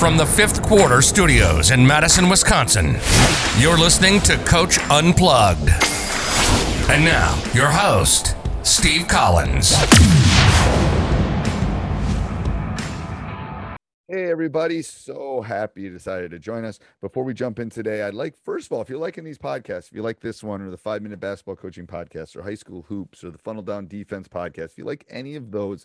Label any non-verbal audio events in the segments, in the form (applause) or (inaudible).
From the fifth quarter studios in Madison, Wisconsin, you're listening to Coach Unplugged. And now, your host, Steve Collins. Hey, everybody. So happy you decided to join us. Before we jump in today, I'd like, first of all, if you're liking these podcasts, if you like this one or the five minute basketball coaching podcast or high school hoops or the funnel down defense podcast, if you like any of those,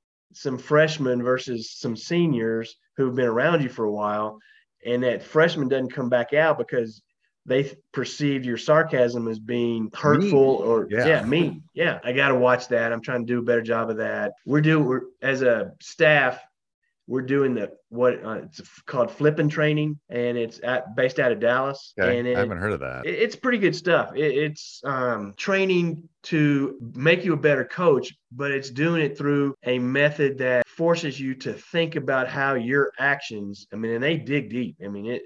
some freshmen versus some seniors who've been around you for a while, and that freshman doesn't come back out because they perceive your sarcasm as being hurtful mean. or yeah, yeah mean. Yeah, I got to watch that. I'm trying to do a better job of that. We're doing we're, as a staff we're doing the what uh, it's called flipping training and it's at, based out of dallas okay. and it, i haven't heard of that it, it's pretty good stuff it, it's um, training to make you a better coach but it's doing it through a method that forces you to think about how your actions i mean and they dig deep i mean it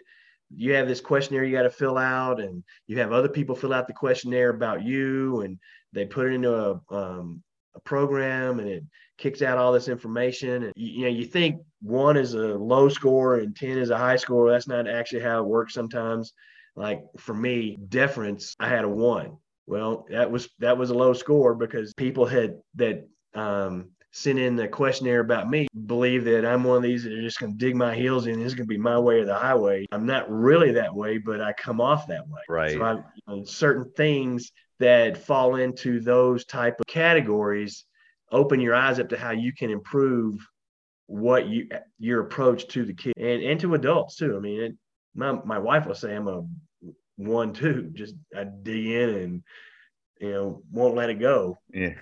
you have this questionnaire you got to fill out and you have other people fill out the questionnaire about you and they put it into a, um, a program and it kicks out all this information. And you, you, know you think one is a low score and 10 is a high score. That's not actually how it works sometimes. Like for me deference i had a one. Well that was that was a low score because people had that um, sent in the questionnaire about me believe that i'm one of these that are just going to dig my heels in. This is going to be my way or the highway. I'm not really that way but i come off that way. Right. So I, you know, certain things that fall into those type of categories open your eyes up to how you can improve what you your approach to the kid and and to adults too. I mean, it, my my wife will say I'm a one two, just I dig in and you know won't let it go. Yeah.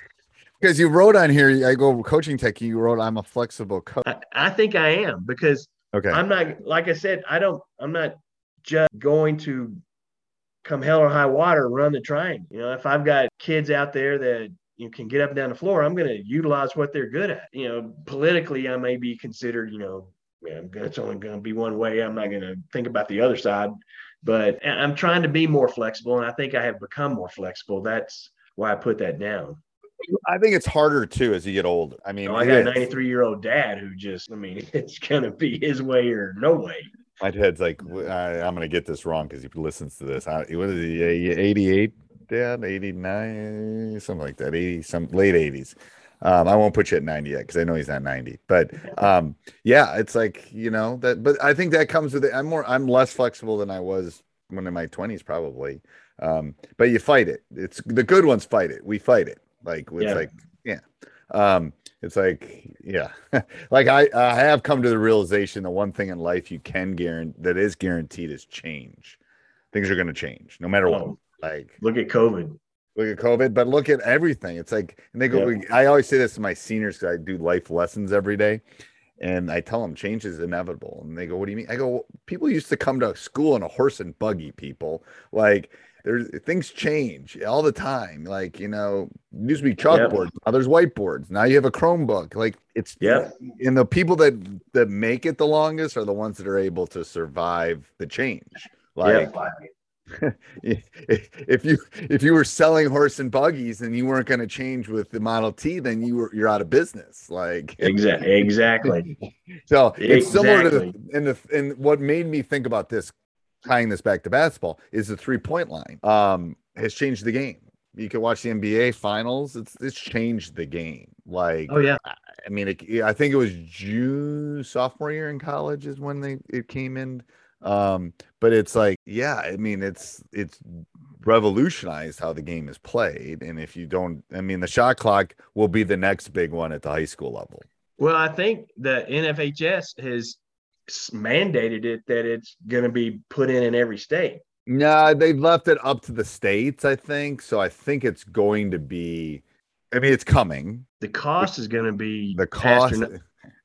Because you wrote on here, I go coaching tech. You wrote, "I'm a flexible coach." I, I think I am because okay, I'm not like I said. I don't. I'm not just going to come hell or high water run the train. You know, if I've got kids out there that you can get up and down the floor, I'm going to utilize what they're good at. You know, politically, I may be considered, you know, yeah, it's only going to be one way. I'm not going to think about the other side, but I'm trying to be more flexible, and I think I have become more flexible. That's why I put that down. I think it's harder too as you get older. I mean, you know, I got a 93 year old dad who just, I mean, (laughs) it's going to be his way or no way. My dad's like, I, am going to get this wrong because he listens to this. I, what is he, 88, dad? 89, something like that, 80, some late 80s. Um, I won't put you at 90 yet because I know he's not 90. But um, yeah, it's like, you know, that but I think that comes with it. I'm more I'm less flexible than I was when in my 20s, probably. Um, but you fight it. It's the good ones fight it. We fight it. Like it's yeah. like, yeah. Um, it's like, yeah. (laughs) like I, I have come to the realization the one thing in life you can guarantee that is guaranteed is change. Things are gonna change no matter what. Like look at COVID look at COVID, but look at everything. It's like, and they go, yeah. I always say this to my seniors because I do life lessons every day. And I tell them change is inevitable. And they go, What do you mean? I go, People used to come to school in a horse and buggy, people. Like, there's things change all the time. Like, you know, used to be chalkboards, yep. now there's whiteboards. Now you have a Chromebook. Like, it's, yeah. And the people that that make it the longest are the ones that are able to survive the change. Like, yep. (laughs) if you if you were selling horse and buggies and you weren't going to change with the Model T, then you were you're out of business. Like (laughs) exactly, exactly. so exactly. it's similar to the and the and what made me think about this, tying this back to basketball, is the three point line. Um, has changed the game. You can watch the NBA finals. It's it's changed the game. Like oh yeah. I mean, it, I think it was June sophomore year in college is when they it came in um, but it's like, yeah, I mean, it's it's revolutionized how the game is played. And if you don't, I mean, the shot clock will be the next big one at the high school level. Well, I think the NFHS has mandated it that it's going to be put in in every state. No, they've left it up to the states, I think. So I think it's going to be. I mean, it's coming. The cost is going to be the cost.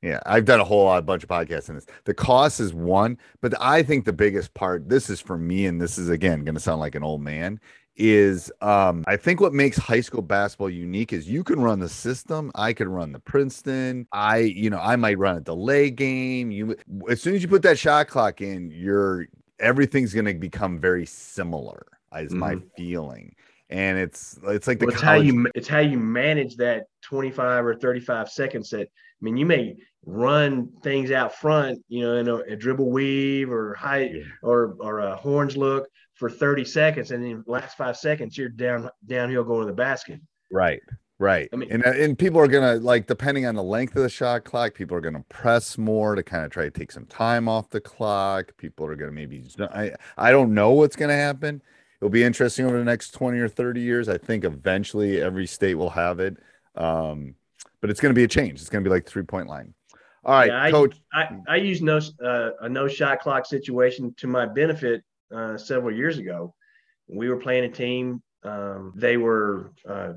Yeah, I've done a whole lot, a bunch of podcasts on this. The cost is one, but I think the biggest part, this is for me, and this is again going to sound like an old man, is um, I think what makes high school basketball unique is you can run the system. I can run the Princeton. I, you know, I might run a delay game. You, as soon as you put that shot clock in, you're everything's going to become very similar. Is mm-hmm. my feeling and it's it's like the well, it's how you it's how you manage that 25 or 35 seconds that I mean, you may run things out front, you know, in a, a dribble weave or high yeah. or or a horns look for 30 seconds, and then last five seconds you're down downhill going to the basket. Right. Right. I mean, and, uh, and people are gonna like depending on the length of the shot clock, people are gonna press more to kind of try to take some time off the clock. People are gonna maybe I I don't know what's gonna happen. It'll be interesting over the next 20 or 30 years. I think eventually every state will have it. Um, but it's going to be a change. It's going to be like three point line. All right, yeah, coach. I, I, used no uh, a no shot clock situation to my benefit uh, several years ago. We were playing a team. Um, they were uh,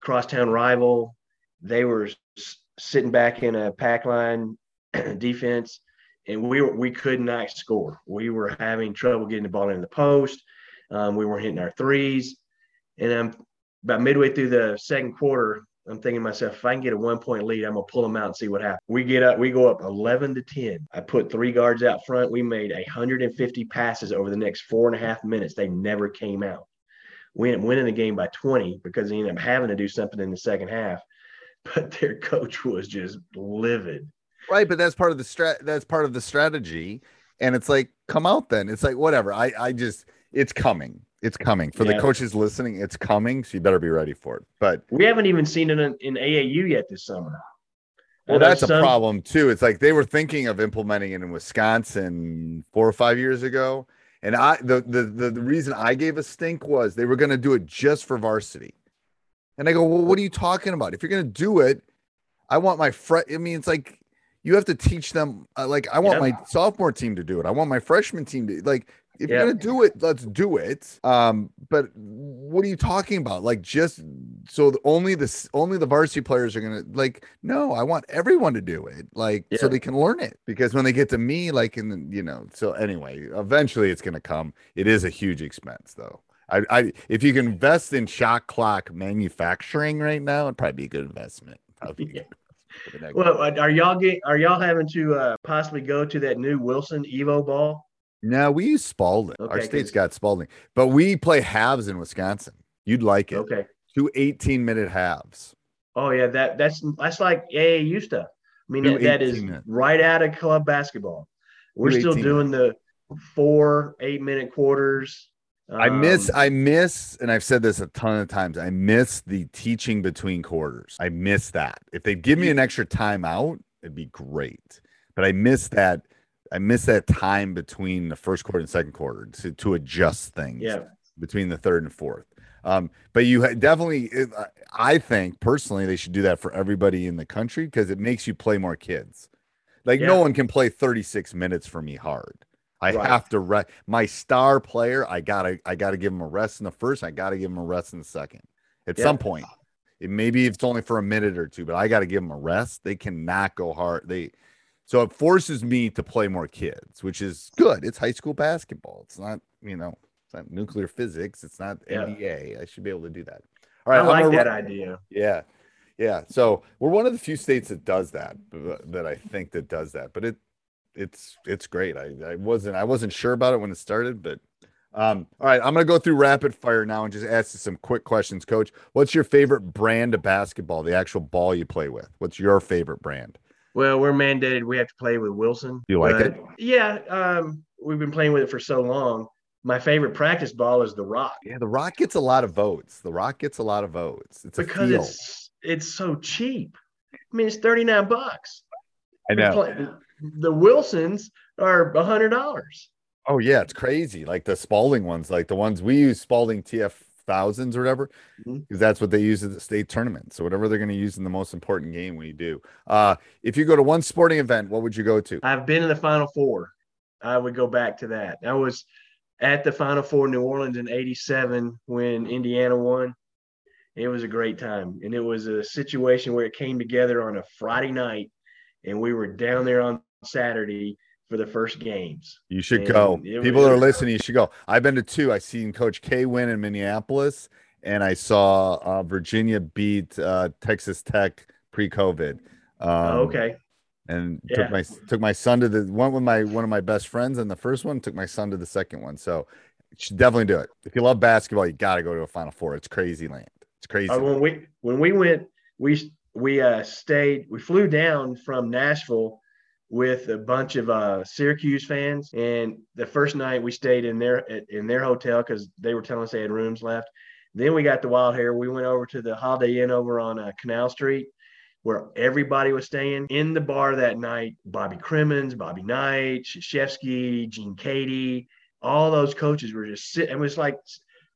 crosstown rival. They were s- sitting back in a pack line (clears throat) defense, and we were we could not score. We were having trouble getting the ball in the post. Um, we weren't hitting our threes, and I'm about midway through the second quarter. I'm thinking to myself, if I can get a one point lead, I'm gonna pull them out and see what happens. We get up, we go up 11 to 10. I put three guards out front. We made 150 passes over the next four and a half minutes. They never came out. We ended up winning the game by 20 because they ended up having to do something in the second half. (laughs) But their coach was just livid. Right, but that's part of the strat. That's part of the strategy. And it's like, come out then. It's like whatever. I I just it's coming it's coming for yeah. the coaches listening. It's coming, so you better be ready for it. But we haven't even seen it in, in AAU yet this summer. Well, that's some... a problem too. It's like they were thinking of implementing it in Wisconsin four or five years ago, and I the the the, the reason I gave a stink was they were going to do it just for varsity, and I go, well, what are you talking about? If you're going to do it, I want my friend. I mean, it's like you have to teach them. Uh, like I want yeah. my sophomore team to do it. I want my freshman team to like if you're gonna do it, let's do it. Um, but what are you talking about? Like just so the, only the only the varsity players are gonna like. No, I want everyone to do it, like yeah. so they can learn it. Because when they get to me, like in the, you know. So anyway, eventually it's gonna come. It is a huge expense though. I, I if you can invest in shot clock manufacturing right now, it'd probably be a good investment. (laughs) Probably Yeah. good investment for the next- Well, are y'all get are y'all having to uh, possibly go to that new Wilson Evo ball? No, we use Spalding. Our Okay, state's 'cause- got Spalding, but we play halves in Wisconsin. You'd like it. Okay. Two 18 minute halves. Oh yeah, that that's that's like AAU stuff. I mean, that, that is minutes. right out of club basketball. We're Two still 18 doing the four eight minute quarters. I miss, Um, I miss, and I've said this a ton of times. I miss the teaching between quarters. I miss that. If they give me an extra timeout, it'd be great. But I miss that. I miss that time between the first quarter and second quarter to, to adjust things. Yeah. between the third and fourth. Um, but you definitely, I- I think personally, they should do that for everybody in the country because it makes you play more kids. Like no one can play 36 minutes for me hard. I Right. have to rest my star player. I gotta, I gotta give him a rest in the first. I gotta give him a rest in the second. At Yeah. some point, it maybe it's only for a minute or two, but I got to give him a rest. They cannot go hard. They, so it forces me to play more kids, which is good. It's high school basketball. It's not, you know, it's not nuclear physics. It's not Yeah. NBA. I should be able to do that. All right, I like that run- idea. yeah. Yeah. So we're one of the few states that does that, that I think that does that, but it, it's, it's great. I, I wasn't, I wasn't sure about it when it started, but, um, all right, I'm going to go through rapid fire now and just ask you some quick questions, coach. What's your favorite brand of basketball, the actual ball you play with? What's your favorite brand? Well, we're mandated. We have to play with Wilson. You like it? Yeah. Um, we've been playing with it for so long. My favorite practice ball is the Rock Yeah. The Rock gets a lot of votes. The Rock gets a lot of votes. It's a because it's it's so cheap. I mean, it's thirty nine bucks. I know. The Wilsons are a hundred dollars. Oh yeah, it's crazy. Like the Spalding ones, like the ones we use Spalding TF thousands or whatever, because that's what they use at the state tournament. So whatever they're going to use in the most important game, we do. Uh, if you go to one sporting event, what would you go to? I've been in the Final Four. I would go back to that. I was at the Final Four in New Orleans in '87 when Indiana won. It was a great time, and it was a situation where it came together on a Friday night, and we were down there on Saturday for the first games. You should And go. People that are listening, you should go. I've been to two. I seen Coach K win in Minneapolis, and I saw uh, Virginia beat uh, Texas Tech pre-COVID. Um, Oh, okay, and Yeah. took my took my son to the one with my one of my best friends and the first one took my son to the second one so you should definitely do it if you love basketball you got to go to a final four it's crazy land it's crazy Uh, when we when we went, we we uh, stayed. We flew down from Nashville with a bunch of uh, Syracuse fans, and the first night we stayed in their in their hotel because they were telling us they had rooms left. Then we got the wild hair. We went over to the Holiday Inn over on uh, Canal Street, where everybody was staying. In the bar that night, Bobby Cremins, Bobby Knight, Krzyzewski, Gene Keady, all those coaches were just sitting. It was like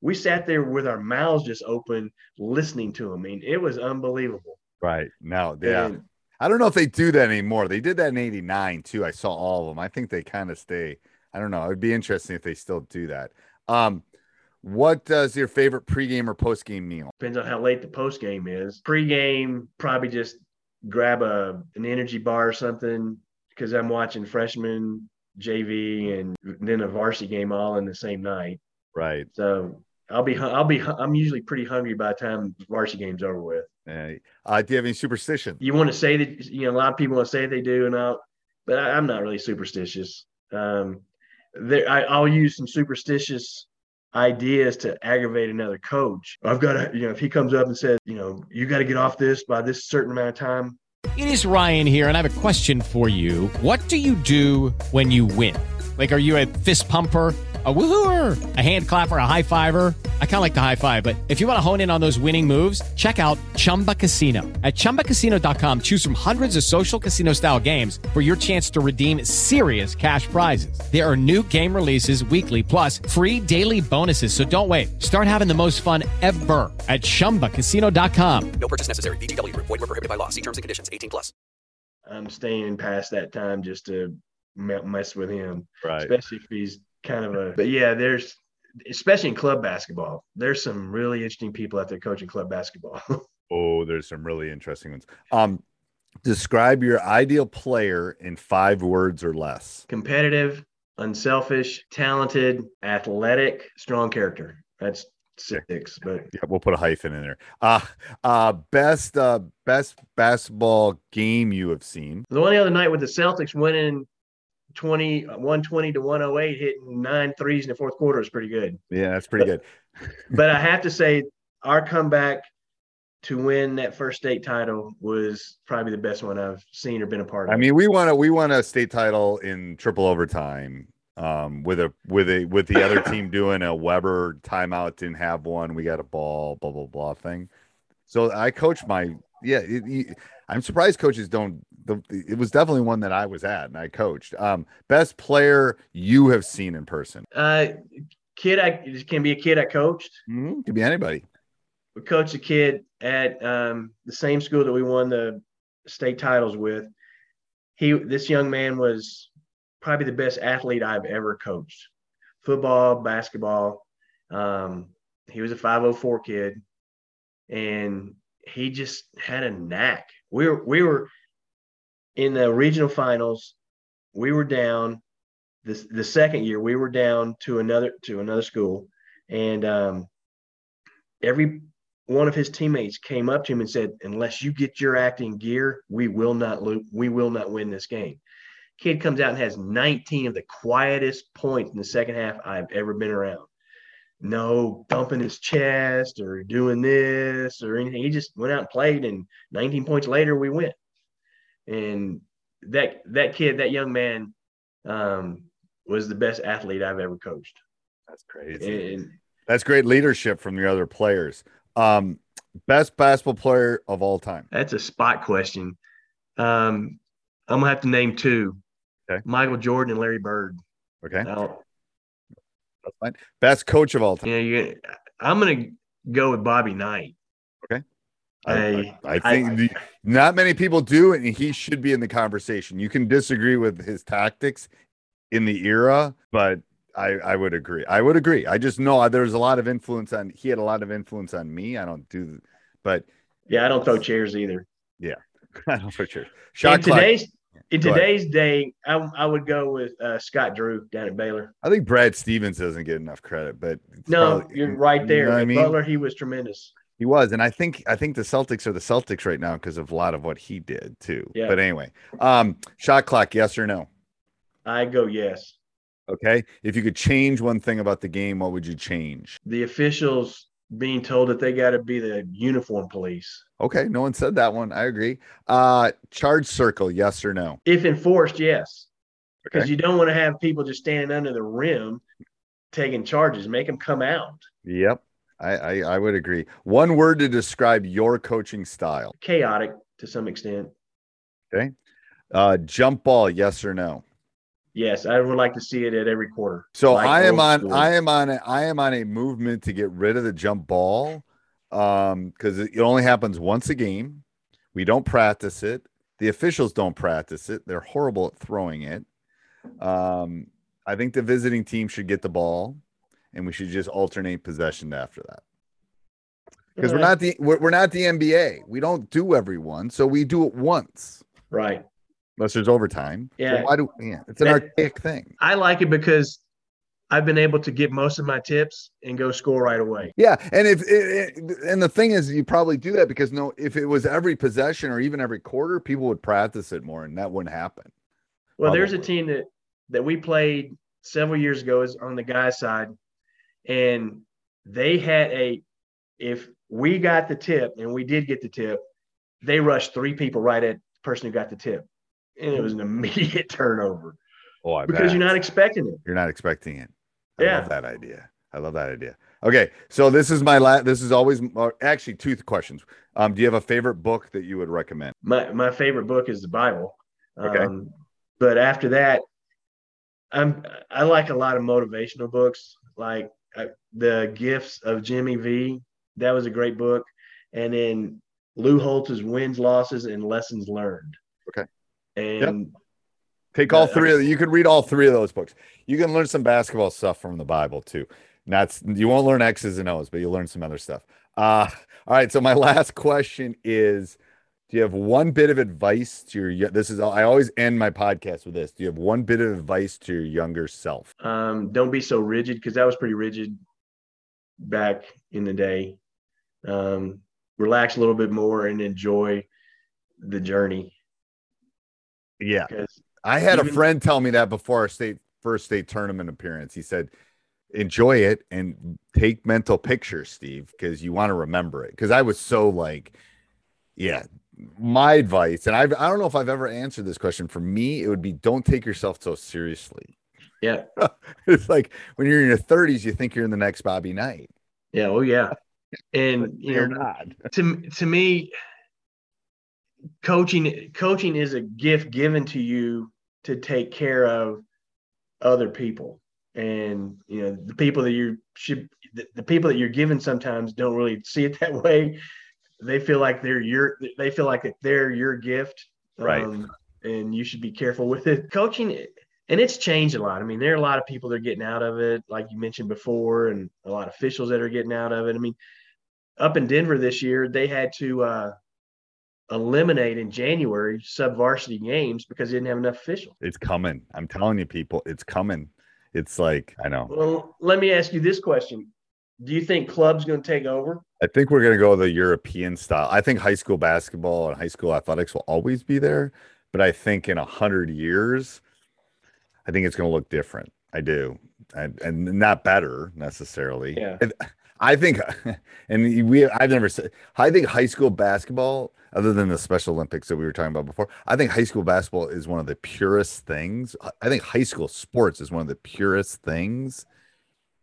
we sat there with our mouths just open, listening to them. I mean, it was unbelievable. right now yeah And i don't know if they do that anymore they did that in 89 too i saw all of them i think they kind of stay i don't know it'd be interesting if they still do that um what does your favorite pregame or postgame meal depends on how late the post game is. Pre-game, probably just grab a an energy bar or something because I'm watching freshman, JV, and then a varsity game all in the same night. right So I'll be I'll be I'm usually pretty hungry by the time varsity game's over with. Uh, uh, do you have any superstition You want to say that you know a lot of people want to say they do, and I'll, but I, I'm not really superstitious. Um, there I, I'll use some superstitious ideas to aggravate another coach. I've got to, you know, if he comes up and says, you know, you got to get off this by this certain amount of time. It is Ryan here, and I have a question for you. What do you do when you win? Like, are you a fist pumper? A woohooer, a hand clapper, a high fiver. I kind of like the high five, but if you want to hone in on those winning moves, check out Chumba Casino. At chumbacasino.com, choose from hundreds of social casino style games for your chance to redeem serious cash prizes. There are new game releases weekly, plus free daily bonuses. So don't wait. Start having the most fun ever at chumbacasino.com. No purchase necessary. VGW Group. Void were prohibited by law. See terms and conditions. 18 plus. I'm staying past that time just to mess with him, right especially if he's kind of a. But yeah, there's especially in club basketball, there's some really interesting people out there coaching club basketball. (laughs) Oh, there's some really interesting ones. Um, describe your ideal player in five words or less. Competitive, unselfish, talented, athletic, strong character. That's six, but Yeah, we'll put a hyphen in there. Uh uh best uh best basketball game you have seen. the one the other night with the Celtics winning 20, 120 to 108, hitting nine threes in the fourth quarter is pretty good. Yeah, that's pretty good. (laughs) But I have to say, our comeback to win that first state title was probably the best one I've seen or been a part of. I mean, we won a we won a state title in triple overtime. Um, with a with a with the other team (laughs) doing a Webber timeout, didn't have one. We got a ball, blah blah blah thing. So I coached my yeah. It, it- I'm surprised coaches don't. The, it was definitely one that I was at and I coached. Um, best player you have seen in person. uh, kid, I can be a kid I coached. Mhm, Could be anybody. we coached a kid at um, the same school that we won the state titles with. He, this young man was probably the best athlete I've ever coached. Football, basketball. Um, he was a 504 kid, and he just had a knack. We were we were in the regional finals. We were down the the second year. We were down to another to another school, and um, every one of his teammates came up to him and said, "Unless you get your act in gear, we will not lose. We will not win this game." Kid comes out and has 19 of the quietest points in the second half I've ever been around. No thumping his chest or doing this or anything. He just went out and played, and 19 points later, we went. And that that kid, that young man, um, was the best athlete I've ever coached. That's crazy. And That's great leadership from your other players. Um, best basketball player of all time. That's a spot question. Um, I'm gonna have to name two: Okay. Michael Jordan and Larry Bird. Okay, Now, that's fine. Best coach of all time. Yeah, you, I'm gonna go with Bobby Knight. Okay. I- I, I think the- not many people do, and he should be in the conversation. You can disagree with his tactics in the era, but I, I would agree. I would agree. I just know uh, there's a lot of influence on. He had a lot of influence on me. I don't do, but Yeah, I don't throw chairs either. Yeah, (laughs) I don't for sure. Shot in clock. today's in today's day, I, I would go with uh, Scott Drew down at Baylor. I think Brad Stevens doesn't get enough credit, but No, probably- you're right you there. know I mean? Butler, he was tremendous. He was, and I think I think the Celtics are the Celtics right now because of a lot of what he did too. Yeah. But anyway, um, shot clock, yes or no? I go yes. Okay. If you could change one thing about the game, what would you change? The officials being told that they got to be the uniform police. Okay, no one said that one. I agree. Uh, charge circle, yes or no? If enforced, yes. Because Okay. you don't want to have people just standing under the rim taking charges. Make them come out. Yep. I, I I would agree. One word to describe your coaching style. Chaotic to some extent. Okay, uh, jump ball, yes or no? Yes, I would like to see it at every quarter. So Like I am on school. I am on a, I am on a movement to get rid of the jump ball um because it only happens once a game. We don't practice it. The officials don't practice it. They're horrible at throwing it. Um I think the visiting team should get the ball and we should just alternate possession after that. Because we're not the we're, we're not the NBA. We don't do every one, so we do it once right. Unless there's overtime. So Yeah. why do yeah, it's an That- archaic thing. I like it because I've been able to get most of my tips and go score right away. Yeah, and if it, it- and the thing is, you probably do that because no, if it was every possession or even every quarter, people would practice it more, and that wouldn't happen. Well, there's a team that that we played several years ago is on the guys' side, and they had a if we got the tip and we did get the tip, they rushed three people right at the person who got the tip. And it was an immediate (laughs) turnover Oh, I because you're not expecting it. you're not expecting it. I Yeah. love that idea. I love that idea. Okay, so this is my last. This is always actually two questions. Um, do you have a favorite book that you would recommend? My my favorite book is the Bible. Okay. Um, but after that, I'm I like a lot of motivational books, like uh, the Gifts of Jimmy V. That was a great book, and then Lou Holtz's Wins, Losses, and Lessons Learned. And Take all three of them. you can read all three of those books. You can learn some basketball stuff from the Bible too. Not you won't learn X's and O's, but you'll learn some other stuff. Uh all right. So my (laughs) last question is do you have one bit of advice to your this is I always end my podcast with this. Do you have one bit of advice to your younger self? um, don't be so rigid because that was pretty rigid back in the day. Um, relax a little bit more and enjoy the journey. Yeah. I had a friend tell me that before our state first state tournament appearance. He said, enjoy it and take mental pictures, Steve, because you want to remember it. Because I was so like, yeah, my advice, and I've, I don't know if I've ever answered this question. For me, it would be don't take yourself so seriously. yeah, (laughs) It's like when you're in your 30s, you think you're in the next Bobby Knight. yeah, oh yeah. And (laughs) you You're know, not. to to me, coaching coaching is a gift given to you to take care of other people, and you know the people that you should the, the people that you're given sometimes don't really (laughs) see it that way. They feel like they're your they feel like that they're your gift, Right. and you should be careful with it. Coaching. And it's changed a lot. I mean, there are a lot of people that are getting out of it, like you mentioned before, and a lot of officials that are getting out of it. I mean, up in Denver this year, they had to uh, eliminate in January sub varsity games because they didn't have enough officials. It's coming. I'm telling you, people, it's coming. It's like, I know. Well, let me ask you this question: Do you think clubs going to take over? I think we're going to go the European style. I think high school basketball and high school athletics will always be there, but I think in a hundred years, I think it's going to look different. I do, and, and not better necessarily. Yeah. And I think, (laughs) and we, I've never said, I think high school basketball, other than the Special Olympics that we were talking about before, I think high school basketball is one of the purest things. I think high school sports is one of the purest things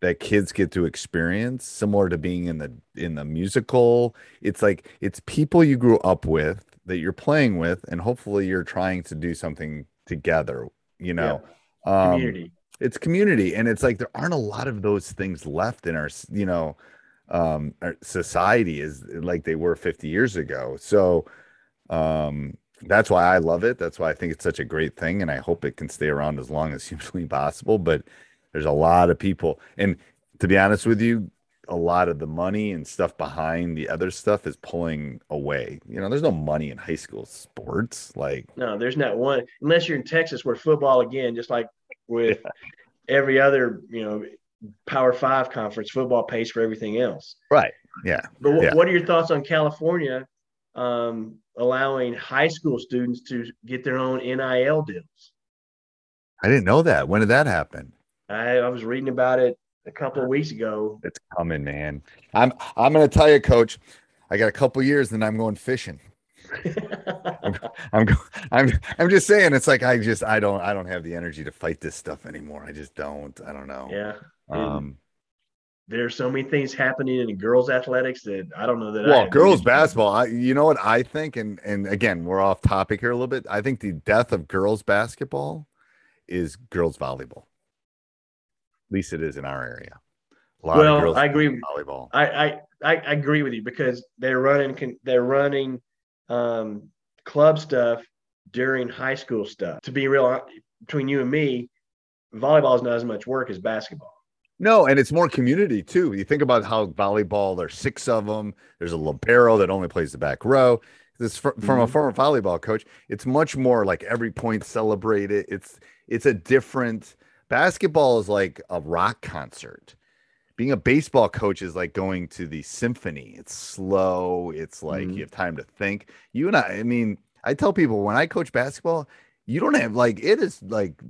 that kids get to experience similar to being in the in the musical it's like it's people you grew up with that you're playing with and hopefully you're trying to do something together you know um Community. It's community and it's like there aren't a lot of those things left in our you know um our society is like they were 50 years ago. So um that's why i love it. That's why i think it's such a great thing and i hope it can stay around as long as (laughs) humanly possible but there's a lot of people and to be honest with you a lot of the money and stuff behind the other stuff is pulling away. You know there's no money in high school sports like No, there's not one unless you're in Texas, where football again, just like with every other you know Power Five conference, football pays for everything else. right yeah But what, Yeah. what are your thoughts on California um, allowing high school students to get their own NIL deals? i didn't know that when did that happen I, I was reading about it a couple of weeks ago. It's coming, man. I'm I'm gonna tell you, coach. I got a couple years, then I'm going fishing. I'm go- I'm I'm just saying. It's like I just I don't I don't have the energy to fight this stuff anymore. I just don't. I don't know. yeah. Um. there's so many things happening in girls athletics that I don't know that. Well, girls basketball. I, you know what I think, and and again, we're off topic here a little bit. I think the death of girls basketball is girls volleyball. At least it is in our area. A lot Well, of girls I agree with- volleyball. I, I I agree with you because they're running they're running um, club stuff during high school stuff. To be real between you and me, volleyball is not as much work as basketball. No, and it's more community too. You think about how volleyball, there's six of them. There's a libero that only plays the back row. This fr- from a Mhm. former volleyball coach. It's much more like every point celebrated. It's it's a different basketball is like a rock concert. Being a baseball coach is like going to the symphony. It's slow. It's like Mhm. you have time to think. You and I, I mean, I tell people when I coach basketball, you don't have like it is like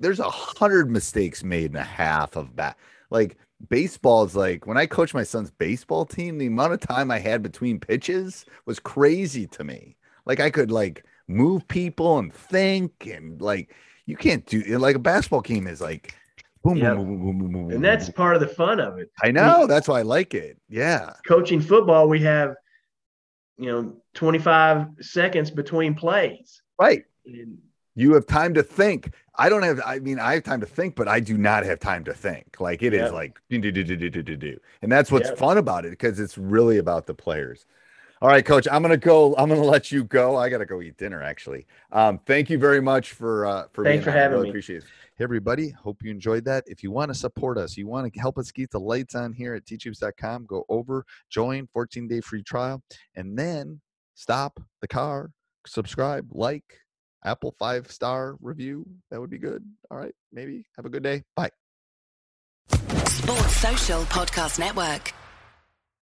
there's a hundred mistakes made in a half of bat. Like baseball is like when I coached my son's baseball team, the amount of time I had between pitches was crazy to me. Like I could like move people and think and like you can't do it. like a basketball game is like Boom, yep. boom, boom, boom, boom, boom, And that's part of the fun of it. I know. We, that's why I like it. Yeah. Coaching football, we have, you know, 25 seconds between plays. Right. And, you have time to think. I don't have, I mean, I have time to think, but I do not have time to think. Like it is like do, do, do, do, do, do, do. And that's what's fun about it because it's really about the players. All right, coach, I'm going to go. I'm going to let you go. I got to go eat dinner actually. Um, thank you very much for, uh, for Thanks being for having I really me. Appreciate it. Hey everybody. Hope you enjoyed that. If you want to support us, you want to help us keep the lights on here at teachhoops.com. Go over, join, 14 day free trial, and then stop the car, subscribe, like. Apple five star review. That would be good. All right. Maybe have a good day. Bye. Sports Social Podcast Network.